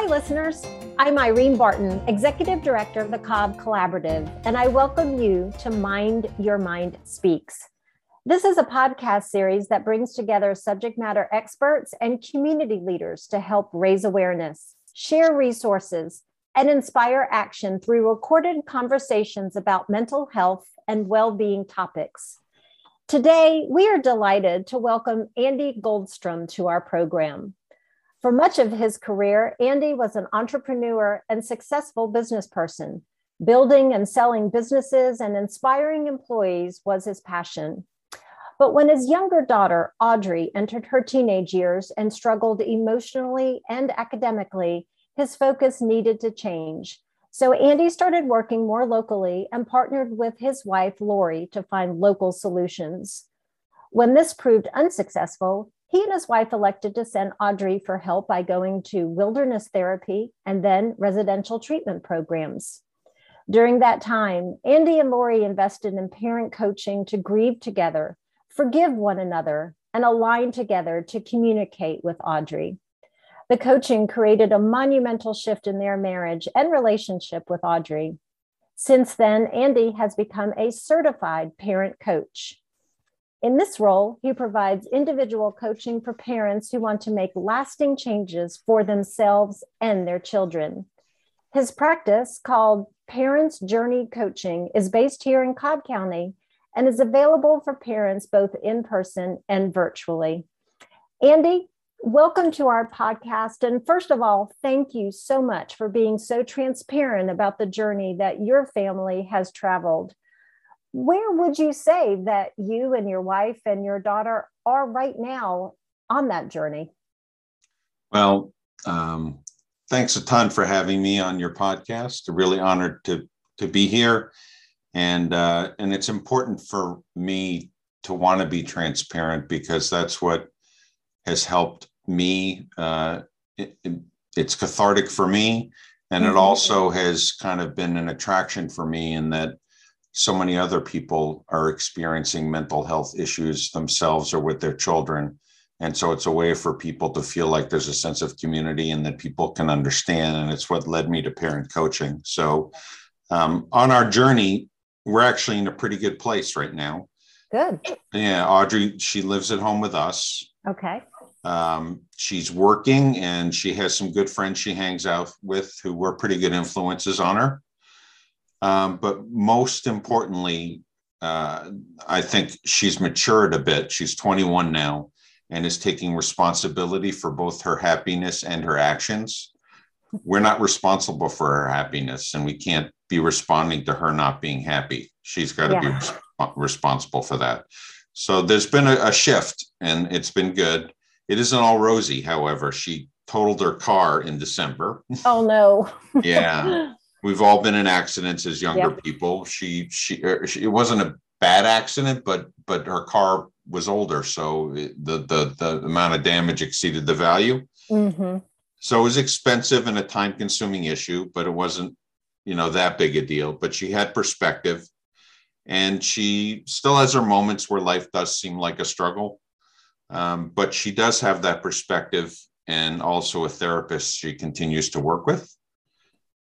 Hi, listeners. I'm Irene Barton, Executive Director of the Cobb Collaborative, and I welcome you to Mind Your Mind Speaks. This is a podcast series that brings together subject matter experts and community leaders to help raise awareness, share resources, and inspire action through recorded conversations about mental health and well being topics. Today, we are delighted to welcome Andy Goldstrom to our program. For much of his career, Andy was an entrepreneur and successful business person. Building and selling businesses and inspiring employees was his passion. But when his younger daughter, Audrey, entered her teenage years and struggled emotionally and academically, his focus needed to change. So Andy started working more locally and partnered with his wife, Lori, to find local solutions. When this proved unsuccessful, he and his wife elected to send Audrey for help by going to wilderness therapy and then residential treatment programs. During that time, Andy and Lori invested in parent coaching to grieve together, forgive one another, and align together to communicate with Audrey. The coaching created a monumental shift in their marriage and relationship with Audrey. Since then, Andy has become a certified parent coach. In this role, he provides individual coaching for parents who want to make lasting changes for themselves and their children. His practice, called Parents Journey Coaching, is based here in Cobb County and is available for parents both in person and virtually. Andy, welcome to our podcast. And first of all, thank you so much for being so transparent about the journey that your family has traveled where would you say that you and your wife and your daughter are right now on that journey? Well, um, thanks a ton for having me on your podcast. Really honored to to be here, and uh, and it's important for me to want to be transparent because that's what has helped me. Uh, it, it's cathartic for me, and mm-hmm. it also has kind of been an attraction for me in that so many other people are experiencing mental health issues themselves or with their children. And so it's a way for people to feel like there's a sense of community and that people can understand. And it's what led me to parent coaching. So um, on our journey, we're actually in a pretty good place right now. Good. Yeah. Audrey, she lives at home with us. Okay. Um, she's working and she has some good friends she hangs out with who were pretty good influences on her. Um, but most importantly, uh, I think she's matured a bit. She's 21 now and is taking responsibility for both her happiness and her actions. We're not responsible for her happiness, and we can't be responding to her not being happy. She's got to yeah. be res- responsible for that. So there's been a, a shift, and it's been good. It isn't all rosy, however. She totaled her car in December. Oh no. yeah. We've all been in accidents as younger yep. people. She, she, er, she, it wasn't a bad accident, but but her car was older, so the the the amount of damage exceeded the value. Mm-hmm. So it was expensive and a time consuming issue, but it wasn't you know that big a deal. But she had perspective, and she still has her moments where life does seem like a struggle. Um, but she does have that perspective and also a therapist she continues to work with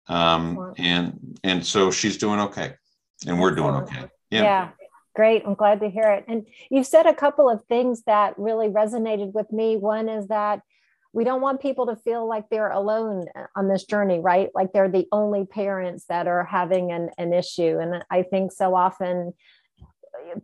um, and and so she's doing okay, and we're doing okay. Yeah. yeah. Great. I'm glad to hear it. And you've said a couple of things that really resonated with me. One is that we don't want people to feel like they're alone on this journey, right? Like they're the only parents that are having an, an issue. And I think so often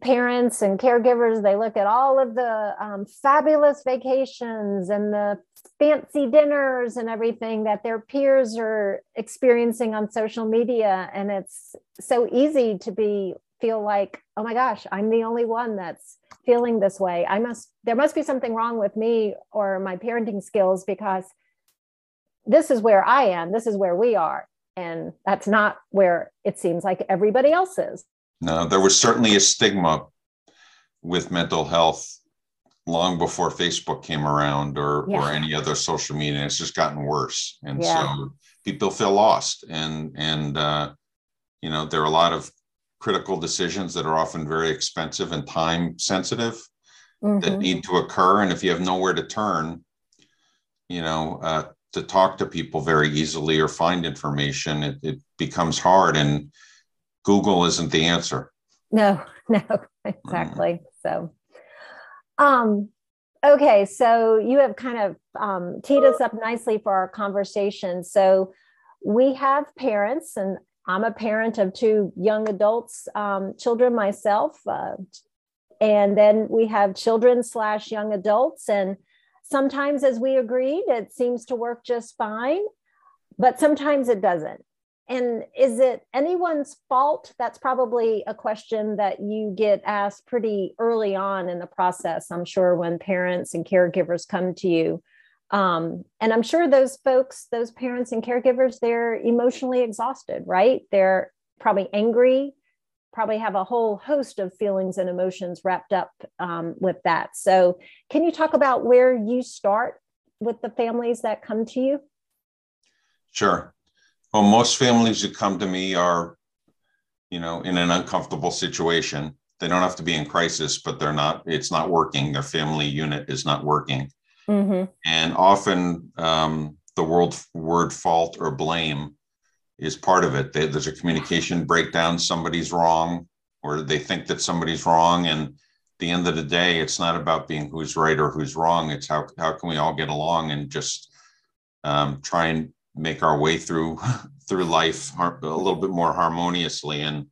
parents and caregivers they look at all of the um, fabulous vacations and the fancy dinners and everything that their peers are experiencing on social media. And it's so easy to be feel like oh my gosh i'm the only one that's feeling this way. I must there must be something wrong with me or my parenting skills because this is where i am. This is where we are. And that's not where it seems like everybody else is. No, there was certainly a stigma with mental health long before Facebook came around or yeah. or any other social media. It's just gotten worse, and yeah. so people feel lost. And and uh, you know there are a lot of critical decisions that are often very expensive and time sensitive mm-hmm. that need to occur. And if you have nowhere to turn, you know, uh, to talk to people very easily or find information, it, it becomes hard. And Google isn't the answer. No, no, exactly. Mm. So, um, okay, so you have kind of um, teed us up nicely for our conversation. So, we have parents, and I'm a parent of two young adults, um, children myself, uh, and then we have children slash young adults, and sometimes, as we agreed, it seems to work just fine, but sometimes it doesn't and is it anyone's fault? That's probably a question that you get asked pretty early on in the process i'm sure when parents and caregivers come to you. Um, and i'm sure those folks those parents and caregivers they're emotionally exhausted right? They're probably angry probably have a whole host of feelings and emotions wrapped up um, with that. So can you talk about where you start with the families that come to you? Sure well, most families who come to me are, you know, in an uncomfortable situation. They don't have to be in crisis, but they're not, it's not working. Their family unit is not working. Mm-hmm. And often um, the word, word fault or blame is part of it. They, there's a communication breakdown, somebody's wrong, or they think that somebody's wrong. And at the end of the day, it's not about being who's right or who's wrong. It's how, how can we all get along and just um, try and make our way through through life a little bit more harmoniously and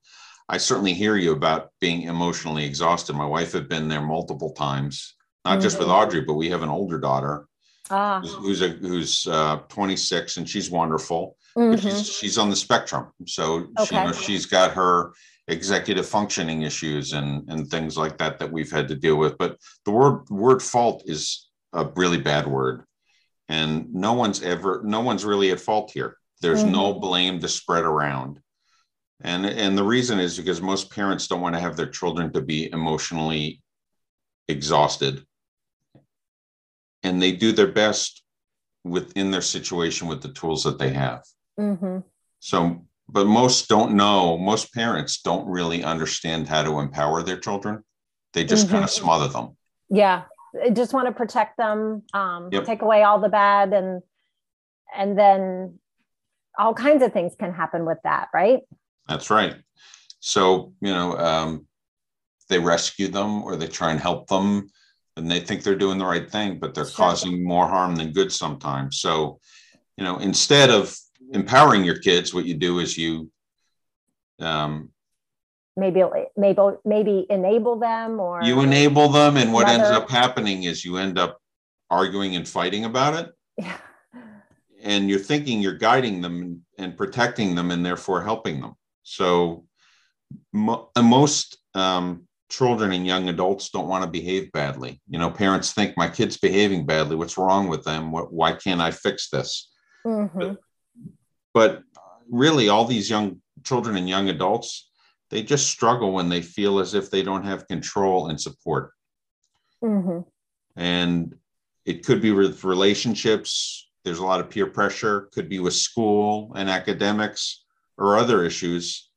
i certainly hear you about being emotionally exhausted my wife had been there multiple times not mm-hmm. just with mm-hmm. audrey but we have an older daughter ah. who's, a who's uh, 26 and she's wonderful mm-hmm. she's, she's on the spectrum so okay. she, you know, she's got her executive functioning issues and and things like that that we've had to deal with but the word word fault is a really bad word and no one's ever no one's really at fault here. There's mm-hmm. no blame to spread around. And and the reason is because most parents don't want to have their children to be emotionally exhausted. And they do their best within their situation with the tools that they have. Mm-hmm. so but most don't know most parents don't really understand how to empower their children. They just mm-hmm. kind of smother them. Yeah I just want to protect them, um, yep. take away all the bad, and and then all kinds of things can happen with that, right? That's right. So you know, um, they rescue them or they try and help them, and they think they're doing the right thing, but they're sure. causing more harm than good sometimes. So, you know, instead of empowering your kids, what you do is you um, maybe maybe maybe enable them or you enable them and what ends up happening is you end up arguing and fighting about it. Yeah. and you're thinking you're guiding them and protecting them and therefore helping them. So mo- most um, children and young adults don't want to behave badly. You know parents think my kid's behaving badly. What's wrong with them? What, why can't i fix this? Mm-hmm. but, but really all these young children and young adults they just struggle when they feel as if they don't have control and support. Mm-hmm. And it could be with relationships. There's a lot of peer pressure, could be with school and academics or other issues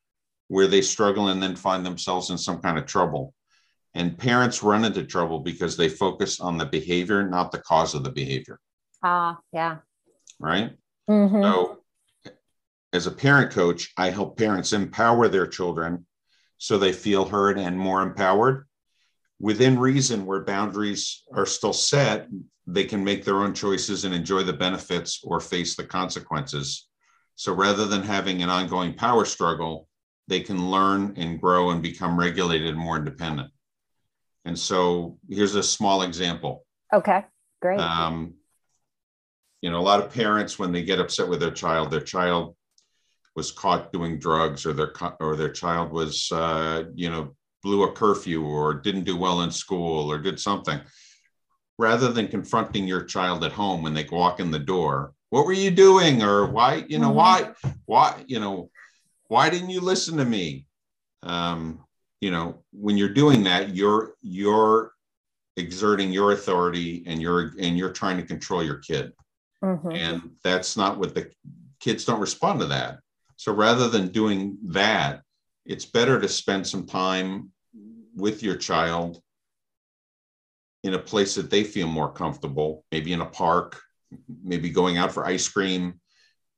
where they struggle and then find themselves in some kind of trouble. And parents run into trouble because they focus on the behavior, not the cause of the behavior. Ah, uh, yeah. Right. Mm-hmm. So as a parent coach, I help parents empower their children so they feel heard and more empowered. Within reason, where boundaries are still set, they can make their own choices and enjoy the benefits or face the consequences. So rather than having an ongoing power struggle, they can learn and grow and become regulated and more independent. And so here's a small example. Okay, great. Um, you know, a lot of parents, when they get upset with their child, their child was caught doing drugs or their or their child was uh, you know blew a curfew or didn't do well in school or did something. Rather than confronting your child at home when they walk in the door what were you doing? or why you know mm-hmm. why why you know why didn't you listen to me? Um, you know when you're doing that you're you're exerting your authority and you're and you're trying to control your kid. Mm-hmm. and that's not what the kids don't respond to that so rather than doing that, it's better to spend some time with your child in a place that they feel more comfortable, maybe in a park, maybe going out for ice cream,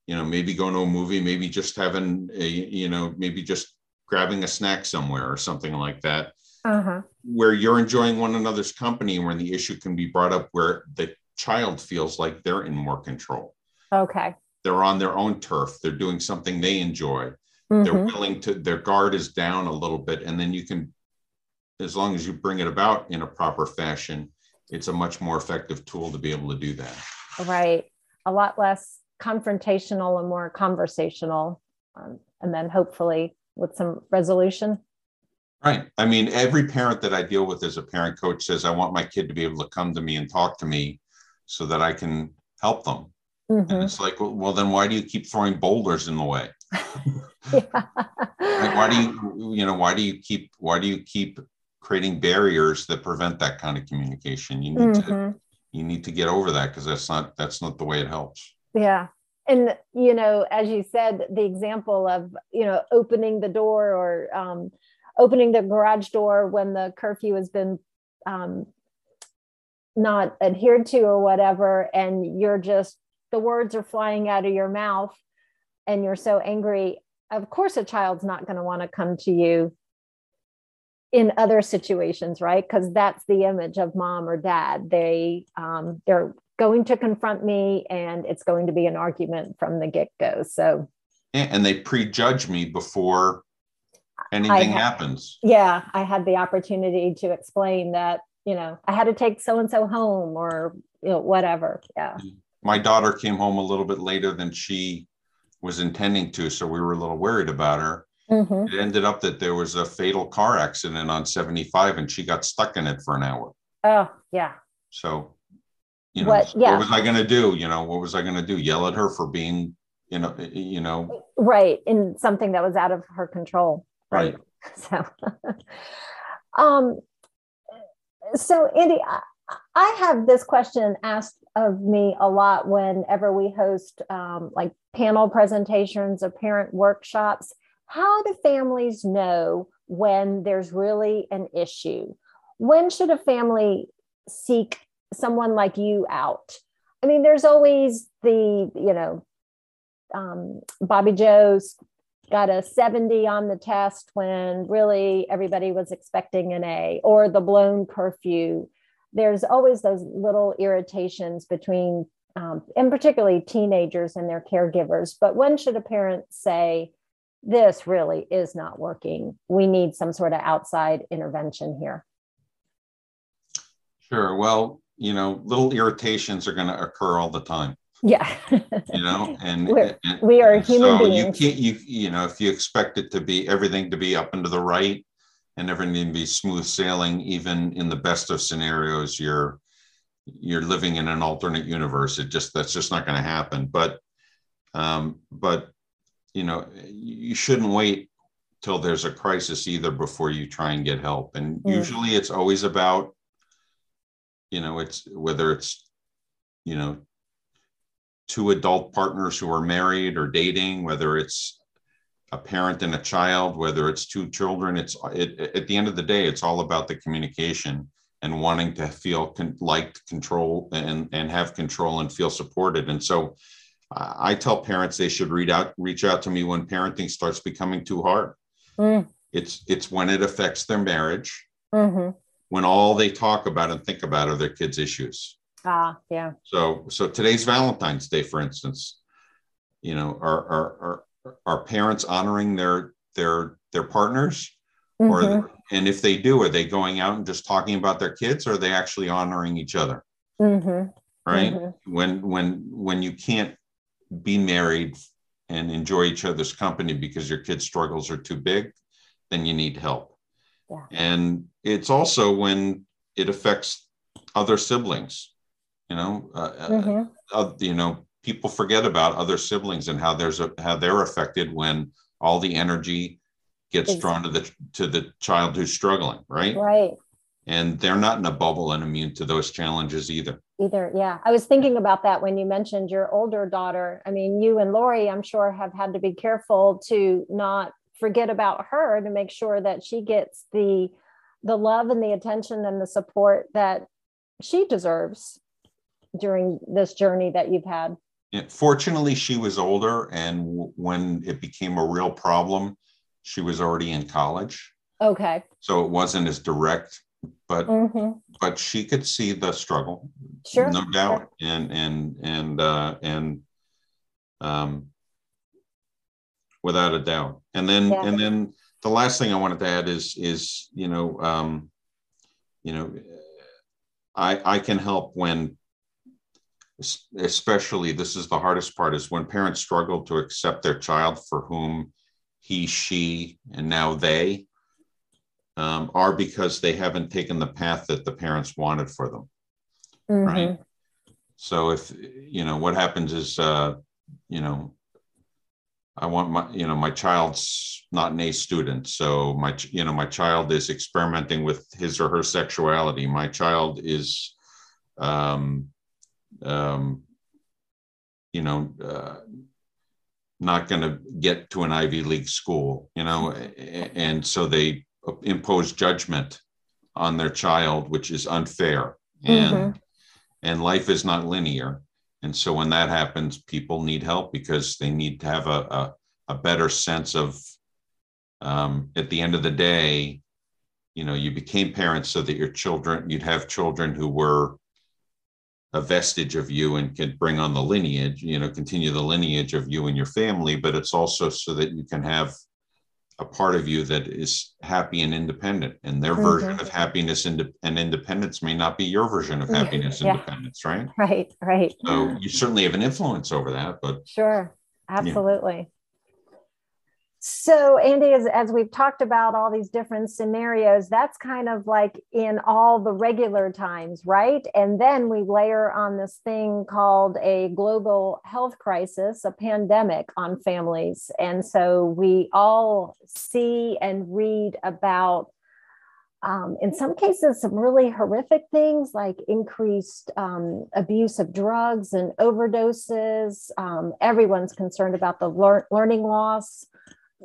you know, maybe going to a movie, maybe just having a, you know, maybe just grabbing a snack somewhere or something like that. Uh-huh. Where you're enjoying one another's company, and when the issue can be brought up where the child feels like they're in more control. Okay. They're on their own turf. They're doing something they enjoy. Mm-hmm. They're willing to, their guard is down a little bit. And then you can, as long as you bring it about in a proper fashion, it's a much more effective tool to be able to do that. Right. A lot less confrontational and more conversational. Um, and then hopefully with some resolution. Right. I mean, every parent that I deal with as a parent coach says, I want my kid to be able to come to me and talk to me so that I can help them. Mm-hmm. And it's like, well, well, then why do you keep throwing boulders in the way? like, why do you, you know, why do you keep, why do you keep creating barriers that prevent that kind of communication? You need mm-hmm. to, you need to get over that because that's not, that's not the way it helps. Yeah. And, you know, as you said, the example of, you know, opening the door or um, opening the garage door when the curfew has been um, not adhered to or whatever, and you're just the words are flying out of your mouth and you're so angry, of course, a child's not going to want to come to you in other situations, right? Because that's the image of mom or dad. They um, they're going to confront me, and it's going to be an argument from the get go. So, and they prejudge me before anything had, happens. Yeah, I had the opportunity to explain that you know I had to take so and so home or you know whatever. Yeah. My daughter came home a little bit later than she was intending to, so we were a little worried about her. Mm-hmm. It ended up that there was a fatal car accident on 75 and she got stuck in it for an hour. Oh, yeah. So, you know, what, yeah. what was I going to do? You know, what was I going to do? Yell at her for being, you know, you know, right. In something that was out of her control. Right. right. So, um, so Andy, I, I have this question asked of me a lot whenever we host um, like panel presentations or parent workshops. How do families know when there's really an issue? When should a family seek someone like you out? I mean, there's always the, you know, um, Bobby Joe's got a 70 on the test when really everybody was expecting an A, or the blown curfew there's always those little irritations between um, and particularly teenagers and their caregivers but when should a parent say this really is not working. We need some sort of outside intervention here sure. Well you know little irritations are going to occur all the time. Yeah. You know and, and we are human so beings. you can't you you know if you expect it to be everything to be up and to the right and everything to be smooth sailing even in the best of scenarios you're you're living in an alternate universe. It just that's just not going to happen. But um, but you know you shouldn't wait till there's a crisis either before you try and get help. And mm. usually it's always about you know it's whether it's you know two adult partners who are married or dating whether it's a parent and a child, whether it's two children, it's it, at the end of the day, it's all about the communication and wanting to feel con- liked, control, and and have control and feel supported. And so, uh, I tell parents they should read out, reach out to me when parenting starts becoming too hard. Mm. It's it's when it affects their marriage. Mm-hmm. When all they talk about and think about are their kids' issues. Ah, yeah. So so today's Valentine's Day, for instance, you know, are are, are are parents honoring their their their partners mm-hmm. or and if they do are they going out and just talking about their kids or are they actually honoring each other mm-hmm. right mm-hmm. when when when you can't be married and enjoy each other's company because your kids struggles are too big then you need help yeah. and it's also when it affects other siblings you know uh, uh, mm-hmm. uh, you know people forget about other siblings and how there's a how they're affected when all the energy gets exactly. drawn to the to the child who's struggling right right and they're not in a bubble and immune to those challenges either either yeah i was thinking about that when you mentioned your older daughter i mean you and lori i'm sure have had to be careful to not forget about her to make sure that she gets the the love and the attention and the support that she deserves during this journey that you've had? Fortunately, she was older, and w- when it became a real problem, she was already in college. Okay. So it wasn't as direct, but Mm-hmm. but she could see the struggle, Sure. no doubt, and and and uh, and um, without a doubt. And then Yeah. and then the last thing I wanted to add is is you know um, you know I I can help when especially this is the hardest part is when parents struggle to accept their child for whom he she and now they um, are because they haven't taken the path that the parents wanted for them. Mhm. right so if you know what happens is uh you know i want my you know my child's not an a student so my you know my child is experimenting with his or her sexuality. My child is um um you know uh, not going to get to an ivy league school you know and so they impose judgment on their child which is unfair and Mhm. and life is not linear and so when that happens people need help because they need to have a, a, a better sense of um, at the end of the day you know you became parents so that your children you'd have children who were a vestige of you and can bring on the lineage you know continue the lineage of you and your family but it's also so that you can have a part of you that is happy and independent and their version Mhm. of happiness and, independence may not be your version of happiness and Yeah. independence right Right. Right. so you certainly have an influence over that but Sure, absolutely. So, Andy, as, as we've talked about all these different scenarios, that's kind of like in all the regular times, right? And then we layer on this thing called a global health crisis, a pandemic on families. And so we all see and read about um, in some cases, some really horrific things like increased um, abuse of drugs and overdoses. Um, everyone's concerned about the lear- learning loss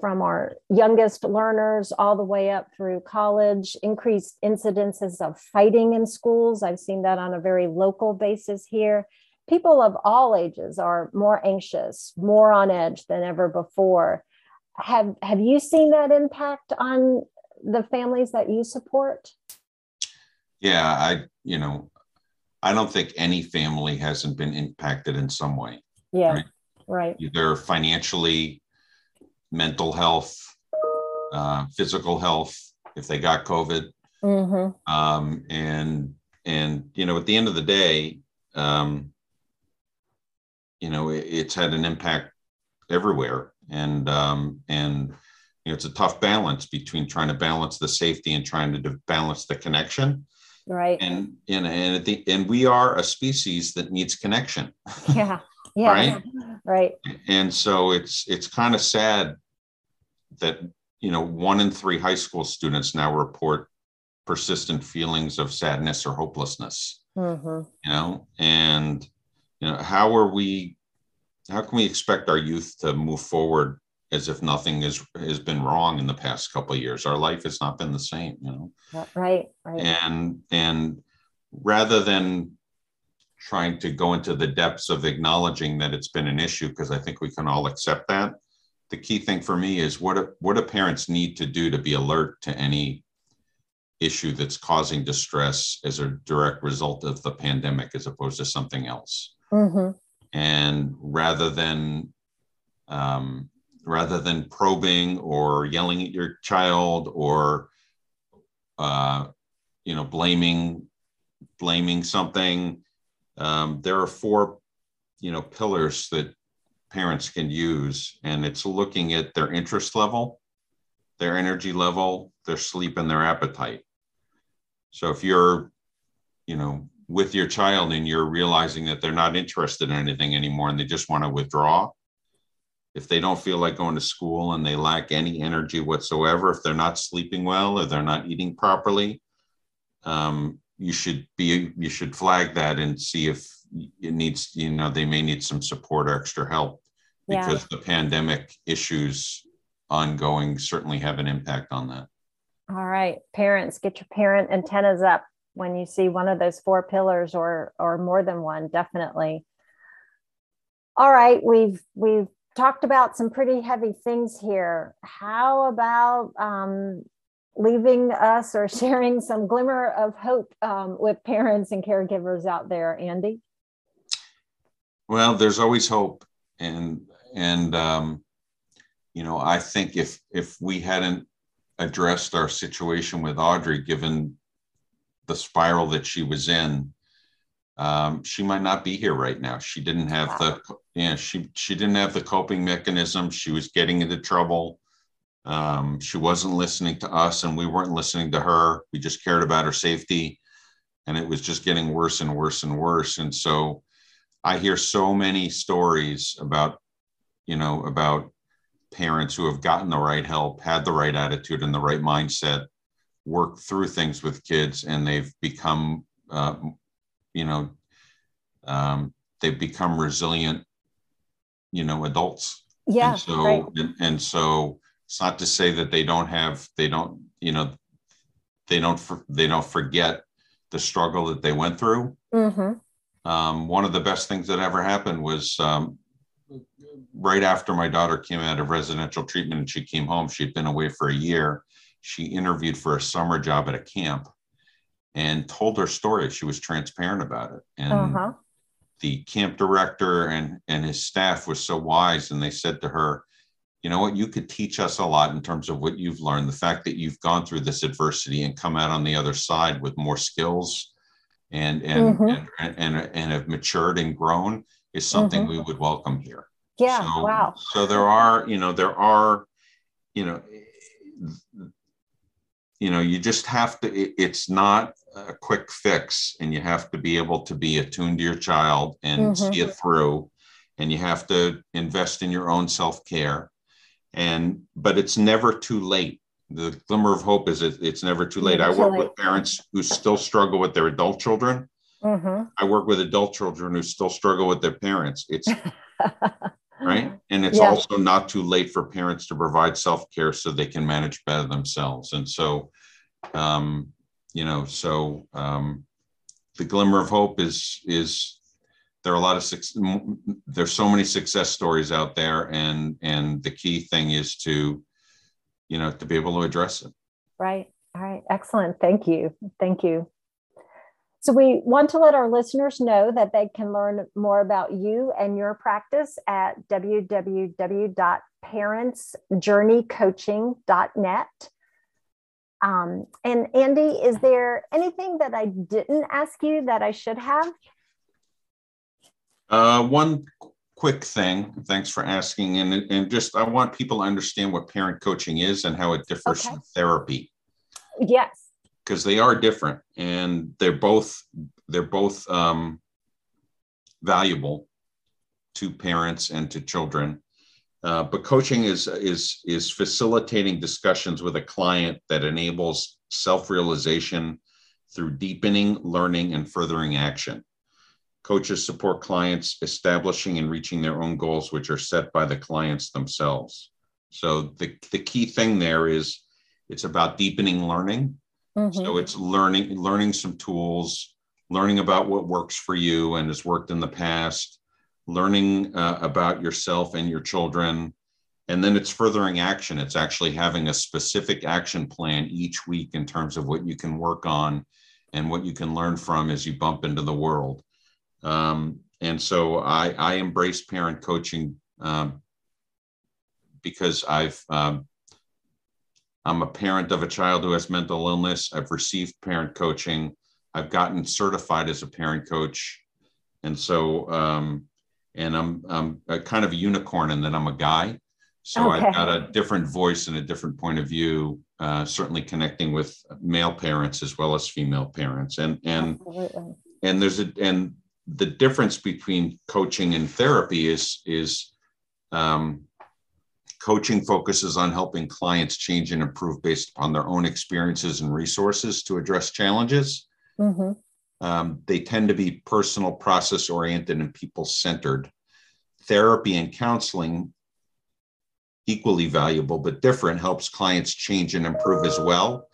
from our youngest learners all the way up through college, increased incidences of fighting in schools. I've seen that on a very local basis here. People of all ages are more anxious, more on edge than ever before. Have, have you seen that impact on the families that you support? yeah i you know i don't think any family hasn't been impacted in some way Yeah, Right. right. either financially mental health uh, physical health if they got covid Mm-hmm. um, and and you know at the end of the day um, you know it, it's had an impact everywhere and um, and you know it's a tough balance between trying to balance the safety and trying to de- balance the connection Right. and and and, at the, and we are a species that needs connection yeah. Yeah. Right? Right. and so it's it's kind of sad that you know one in three high school students now report persistent feelings of sadness or hopelessness Mm-hmm. you know and you know how are we how can we expect our youth to move forward as if nothing is has been wrong in the past couple of years our life has not been the same you know Right. Right. and and rather than trying to go into the depths of acknowledging that it's been an issue because i think we can all accept that the key thing for me is what do, what do parents need to do to be alert to any issue that's causing distress as a direct result of the pandemic as opposed to something else Mm-hmm. and rather than um, rather than probing or yelling at your child or uh, you know blaming blaming something um, there are four you know pillars that parents can use and it's looking at their interest level their energy level their sleep and their appetite. So if you're you know with your child and you're realizing that they're not interested in anything anymore and they just want to withdraw if they don't feel like going to school and they lack any energy whatsoever if they're not sleeping well or they're not eating properly um, you should be you should flag that and see if it needs you know they may need some support or extra help Yeah. because the pandemic issues ongoing certainly have an impact on that All right. Parents, get your parent antennas up. when you see one of those four pillars or or more than one definitely all right we've we've talked about some pretty heavy things here how about um, leaving us or sharing some glimmer of hope um, with parents and caregivers out there andy? Well there's always hope. And and um, you know i think if if we hadn't addressed our situation with audrey given the spiral that she was in um, she might not be here right now. She didn't have wow. the yeah she she didn't have the coping mechanism. She was getting into trouble um, she wasn't listening to us and we weren't listening to her we just cared about her safety and it was just getting worse and worse and worse and so i hear so many stories about you know about parents who have gotten the right help, had the right attitude and the right mindset, worked through things with kids, and they've become, uh, you know, um, they've become resilient, you know, adults. Yeah. And so, right. and, and so it's not to say that they don't have, they don't, you know, they don't, they don't forget the struggle that they went through. Mm-hmm. Um, one of the best things that ever happened was um, right after my daughter came out of residential treatment and she came home, she'd been away for a year. She interviewed for a summer job at a camp and told her story. She was transparent about it. And uh-huh. the camp director and, and his staff was so wise. And they said to her, you know what, you could teach us a lot in terms of what you've learned. The fact that you've gone through this adversity and come out on the other side with more skills and and mm-hmm. and, and, and, have matured and grown is something mm-hmm. we would welcome here. Yeah. So, wow. So there are, you know, there are, you know, you know, you just have to, it, it's not a quick fix and you have to be able to be attuned to your child and mm-hmm. see it through. And you have to invest in your own self care. And, but it's never too late. The glimmer of hope is it, it's never too late. Never I work late. with parents who still struggle with their adult children. Mm-hmm. I work with adult children who still struggle with their parents. It's right? And it's yeah. also not too late for parents to provide self care so they can manage better themselves. And so, um, you know, so um, the glimmer of hope is is there are a lot of there's so many success stories out there, and and the key thing is to, you know, to be able to address it. Right. All right. Excellent. Thank you. Thank you. So, we want to let our listeners know that they can learn more about you and your practice at www.parentsjourneycoaching.net. Um, and Andy, is there anything that I didn't ask you that I should have? Uh, one quick thing, thanks for asking. And, and just, I want people to understand what parent coaching is and how it differs okay. from therapy. Yes because they are different and they're both they're both um, valuable to parents and to children. Uh, but coaching is is is facilitating discussions with a client that enables self-realization through deepening learning and furthering action. Coaches support clients establishing and reaching their own goals, which are set by the clients themselves. So the, the key thing there is it's about deepening learning Mm-hmm. So it's learning learning some tools, learning about what works for you and has worked in the past, learning uh, about yourself and your children, and then it's furthering action. It's actually having a specific action plan each week in terms of what you can work on and what you can learn from as you bump into the world. Um, and so I, I embrace parent coaching um, because I've um, I'm a parent of a child who has mental illness. I've received parent coaching. I've gotten certified as a parent coach. And so, um, and I'm, I'm a kind of a unicorn in that I'm a guy. So okay. I've got a different voice and a different point of view, uh, certainly connecting with male parents as well as female parents. And, and, Absolutely. and there's a, and the difference between coaching and therapy is, is, um, Coaching focuses on helping clients change and improve based upon their own experiences and resources to address challenges. Mm-hmm. Um, they tend to be personal, process oriented, and people centered. Therapy and counseling, equally valuable but different, helps clients change and improve as well.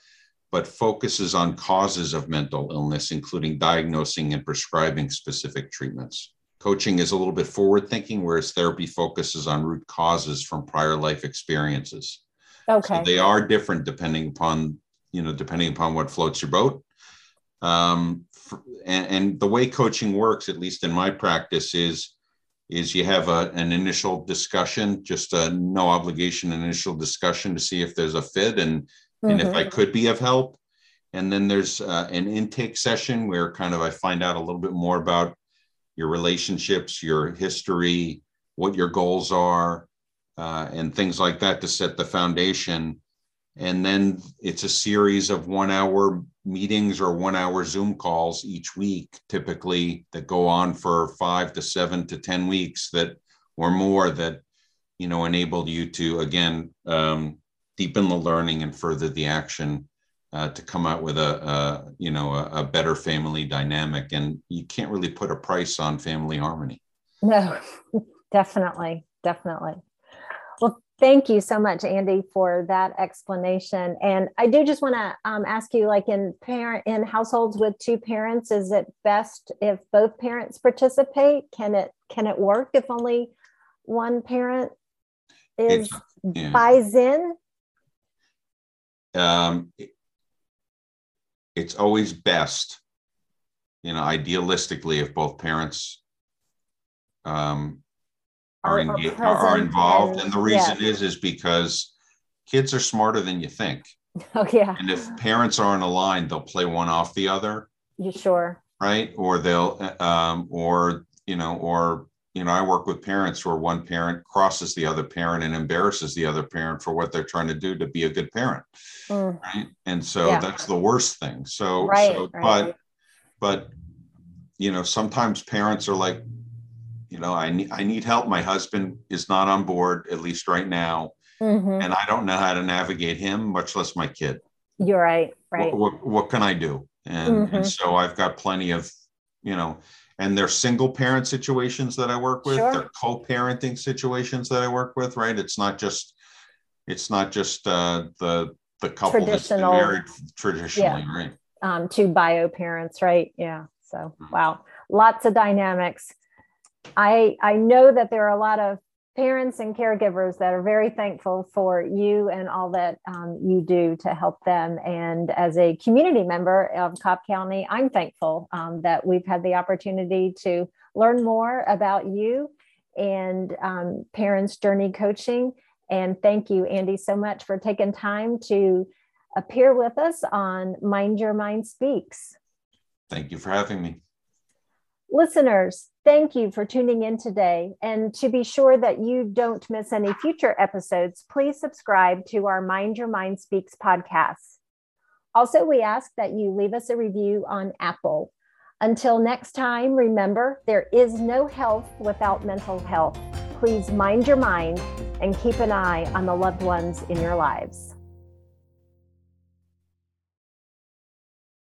But focuses on causes of mental illness, including diagnosing and prescribing specific treatments. Coaching is a little bit forward thinking, whereas therapy focuses on root causes from prior life experiences. Okay. So they are different depending upon, you know, depending upon what floats your boat. Um, and, and the way coaching works, at least in my practice, is is you have a, an initial discussion, just a no obligation initial discussion to see if there's a fit and mm-hmm. and if I mm-hmm. could be of help. And then there's uh, an intake session where kind of I find out a little bit more about your relationships, your history, what your goals are, uh, and things like that to set the foundation. And then it's a series of one hour meetings or one hour Zoom calls each week, typically that go on for five to seven to 10 weeks that or more that, you know, enable you to, again, um, deepen the learning and further the action uh, to come out with a, a you know, a, a better family dynamic. And you can't really put a price on family harmony. No, definitely. Definitely. Well, thank you so much, Andy, for that explanation. And I do just want to um, ask you, like in parent in households with two parents, is it best if both parents participate? Can it can it work if only one parent is yeah. buys in? Um, it's always best, you know, idealistically, if both parents um, are, engaged, are involved. And, and the reason yeah. is is because kids are smarter than you think. Oh yeah. And if parents aren't aligned, they'll play one off the other. You sure? Right? Or they'll um, or you know, or you know, I work with parents where one parent crosses the other parent and embarrasses the other parent for what they're trying to do to be a good parent. Mm. Right. And so yeah. that's the worst thing. So, right, so right. but but you know, sometimes parents are like, you know i need i need help my husband is not on board at least right now mm-hmm. and i don't know how to navigate him much less my kid you're right right what, what, what can i do and, mm-hmm. and so i've got plenty of you know and they're single parent situations that i work with. Sure. they're co-parenting situations that i work with right? It's not just it's not just uh, the the couple that's been married traditionally yeah. right? Um, two bio parents right? Yeah so mm-hmm. wow. Lots of dynamics. I I know that there are a lot of parents and caregivers that are very thankful for you and all that um, you do to help them. And as a community member of Cobb County, I'm thankful um, that we've had the opportunity to learn more about you and um, Parents Journey Coaching. And thank you, Andy, so much for taking time to appear with us on Mind Your Mind Speaks. Thank you for having me. Listeners, thank you for tuning in today. And to be sure that you don't miss any future episodes, please subscribe to our Mind Your Mind Speaks podcast. Also, we ask that you leave us a review on Apple. Until next time, remember there is no health without mental health. Please mind your mind and keep an eye on the loved ones in your lives.